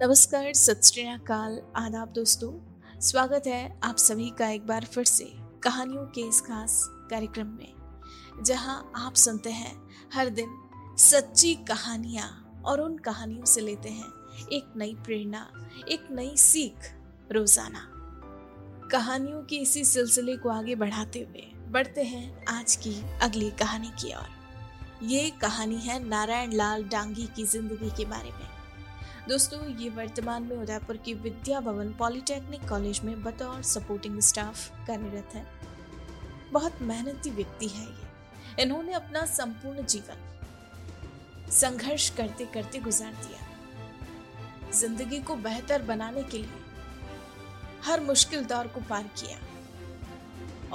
नमस्कार, सत श्रीकाल आदाब दोस्तों, स्वागत है आप सभी का एक बार फिर से कहानियों के इस खास कार्यक्रम में, जहाँ आप सुनते हैं हर दिन सच्ची कहानियाँ और उन कहानियों से लेते हैं एक नई प्रेरणा, एक नई सीख, रोज़ाना। कहानियों के इसी सिलसिले को आगे बढ़ाते हुए बढ़ते हैं आज की अगली कहानी की ओर। ये कहानी है नारायण लाल डांगी की ज़िंदगी के बारे में। दोस्तों, ये वर्तमान में उदयपुर की विद्या भवन पॉलिटेक्निक कॉलेज में बतौर सपोर्टिंग स्टाफ कार्यरत है। बहुत मेहनती व्यक्ति है ये। इन्होंने अपना संपूर्ण जीवन संघर्ष करते करते गुजार दिया। ज़िंदगी को बेहतर बनाने के लिए हर मुश्किल दौर को पार किया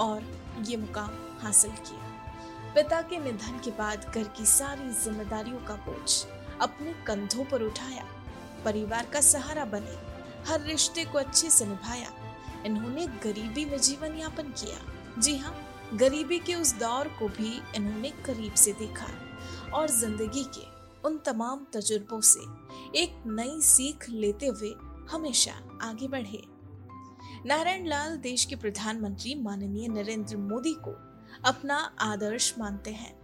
और ये मुकाम हासिल किया। पिता के निधन के बाद घर की सारी जिम्मेदारियों का बोझ अपने कंधों पर उठाया। परिवार का सहारा बने, हर रिश्ते को अच्छे से निभाया। इन्होंने गरीबी में जीवन यापन किया। जी हाँ गरीबी के उस दौर को भी इन्होंने करीब से देखा और ज़िंदगी के उन तमाम तजुर्बों से एक नई सीख लेते हुए हमेशा आगे बढ़े। नारायण लाल देश के प्रधानमंत्री माननीय नरेंद्र मोदी को अपना आदर्श मानते हैं।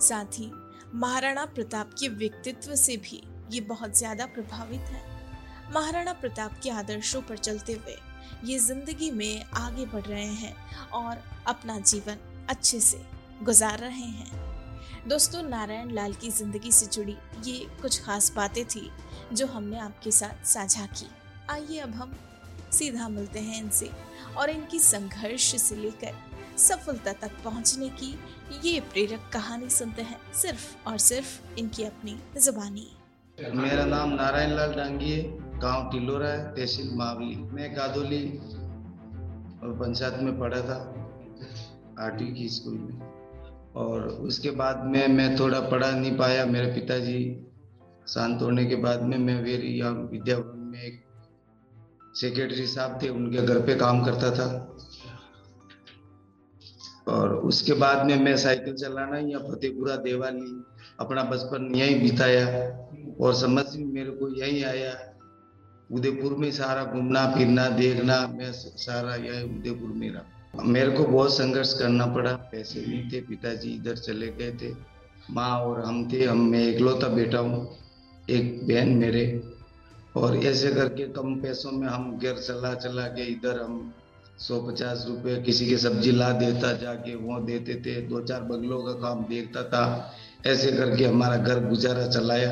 साथ ही महाराणा प्रताप के व्यक्तित्व से भी ये बहुत ज़्यादा प्रभावित है। महाराणा प्रताप के आदर्शों पर चलते हुए ये ज़िंदगी में आगे बढ़ रहे हैं और अपना जीवन अच्छे से गुजार रहे हैं। दोस्तों, नारायण लाल की ज़िंदगी से जुड़ी ये कुछ खास बातें थी जो हमने आपके साथ साझा की। आइए अब हम सीधा मिलते हैं इनसे और इनकी संघर्ष से लेकर सफलता तक पहुँचने की ये प्रेरक कहानी सुनते हैं सिर्फ़ और सिर्फ़ इनकी अपनी जुबानी। मेरा नाम नारायण लाल डांगी है, गाँव टिलोरा है, तहसील मावली। मैं कादोली और पंचायत में पढ़ा था आठवीं की स्कूल में। और उसके बाद में, मैं थोड़ा पढ़ा नहीं पाया। मेरे पिताजी शांत होने के बाद में मैं वेरी यहाँ विद्या भवन में एक सेक्रेटरी साहब थे, उनके घर पे काम करता था। और उसके बाद में मैं साइकिल चलाना या फतेहपुरा देवाली अपना बचपन यहीं बिताया और समझ में मेरे को यही आया। उदयपुर में सारा घूमना, फिरना, देखना, मैं सारा यही उदयपुर में रहा। मेरे को बहुत संघर्ष करना पड़ा। पैसे नहीं थे, पिताजी इधर चले गए थे। माँ और हम थे, हम मैं इकलौता बेटा हूँ, एक बहन मेरे। और ऐसे करके कम पैसों में हम घर चला चला के इधर हम सौ पचास रुपए किसी के सब्ज़ी ला देता, जाके वो देते थे। दो चार बगलों का काम देखता था। ऐसे करके हमारा घर गुजारा चलाया।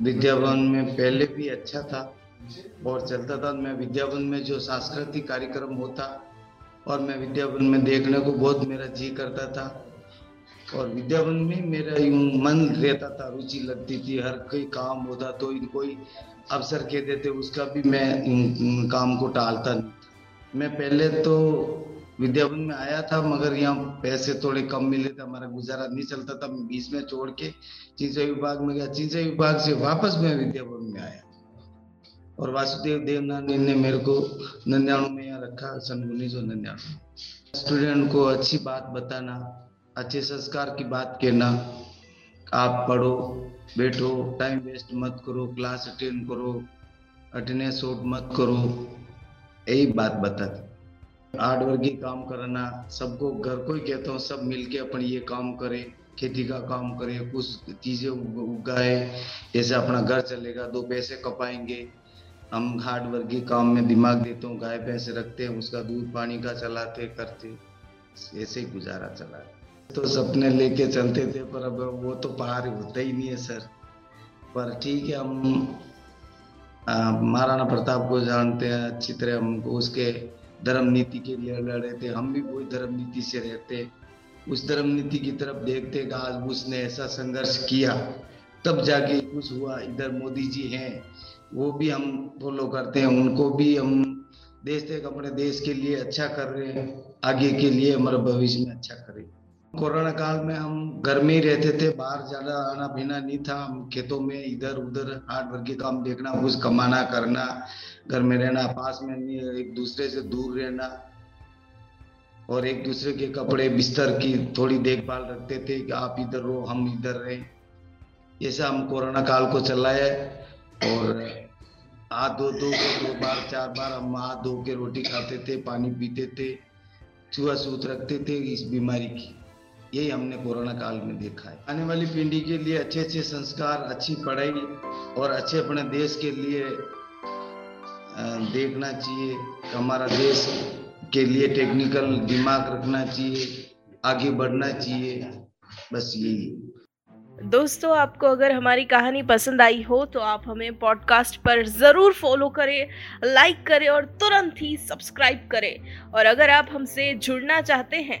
विद्या भवन में पहले भी अच्छा था और चलता था। मैं विद्यावन में जो सांस्कृतिक कार्यक्रम होता और मैं विद्या भवन में देखने को बहुत मेरा जी करता था और विद्या भवन में मेरा यूँ मन रहता था, रुचि लगती थी। हर कोई काम होता तो कोई अवसर कह देते, उसका भी मैं काम को टालता नहीं मैं पहले तो विद्याभवन में आया था, मगर यहाँ पैसे थोड़े कम मिले थे, हमारा गुजारा नहीं चलता था। बीच में छोड़ के सिंचाई विभाग में गया। सिंचाई विभाग से वापस मैं विद्याभवन में आया। और वासुदेव देवनानी ने मेरे को नंद्याणु में यहाँ रखा, सन उन्नीस सौ नंद्याणु स्टूडेंट को अच्छी बात बताना, अच्छे संस्कार की बात कहना, आप पढ़ो, बैठो टाइम वेस्ट मत करो क्लास अटेंड करो अटेंडेंस मत करो, यही बात बताती। वर्गी काम करना, सबको घर को ही कहता हूँ, सब मिलके अपन ये काम करे, खेती का काम करे, कुछ चीज़ें उगाए, जैसे अपना घर चलेगा, दो पैसे कपाएँगे। हम हार्ड वर्गी काम में दिमाग देते हूँ, गाय भैंसे रखते हैं, उसका दूध पानी का चलाते, करते, ऐसे ही गुजारा चला। तो सपने लेके चलते थे, पर अब वो तो पहाड़ होता ही नहीं है, सर। पर ठीक है, हम महाराणा प्रताप को जानते हैं, अच्छी तरह हमको उसके धर्म नीति के लिए लड़ रहे थे, हम भी वही धर्म नीति से रहते। उस धर्म नीति की तरफ़ देखते आज उसने ऐसा संघर्ष किया। तब जाके कुछ हुआ, इधर मोदी जी हैं, वो भी हम फॉलो करते हैं, उनको भी हम देश अपने देश के लिए अच्छा कर रहे हैं, आगे के लिए हमारे भविष्य में अच्छा करें कोरोना काल में हम घर में ही रहते थे, बाहर ज़्यादा आना, पीना नहीं था। हम खेतों में इधर उधर हार्ड वर्क के काम देखना, कुछ कमाना, करना, घर में रहना, पास में नहीं, एक दूसरे से दूर रहना और एक दूसरे के कपड़े बिस्तर की थोड़ी देखभाल रखते थे कि आप इधर रहो, हम इधर रहे। ऐसा हम कोरोना काल को चलाए और हाथ धो धो के दो बार, चार बार हम हाथ धो के रोटी खाते थे, पानी पीते थे छुआछूत रखते थे इस बीमारी की। यही हमने कोरोना काल में देखा है। आने वाली पीढ़ी के लिए अच्छे अच्छे संस्कार, अच्छी पढ़ाई और अच्छे अपने देश के लिए देखना चाहिए। हमारा देश के लिए टेक्निकल दिमाग रखना चाहिए, आगे बढ़ना चाहिए। बस यही। दोस्तों, आपको अगर हमारी कहानी पसंद आई हो तो आप हमें पॉडकास्ट पर ज़रूर फॉलो करें लाइक करें और तुरंत ही सब्सक्राइब करें। और अगर आप हमसे जुड़ना चाहते हैं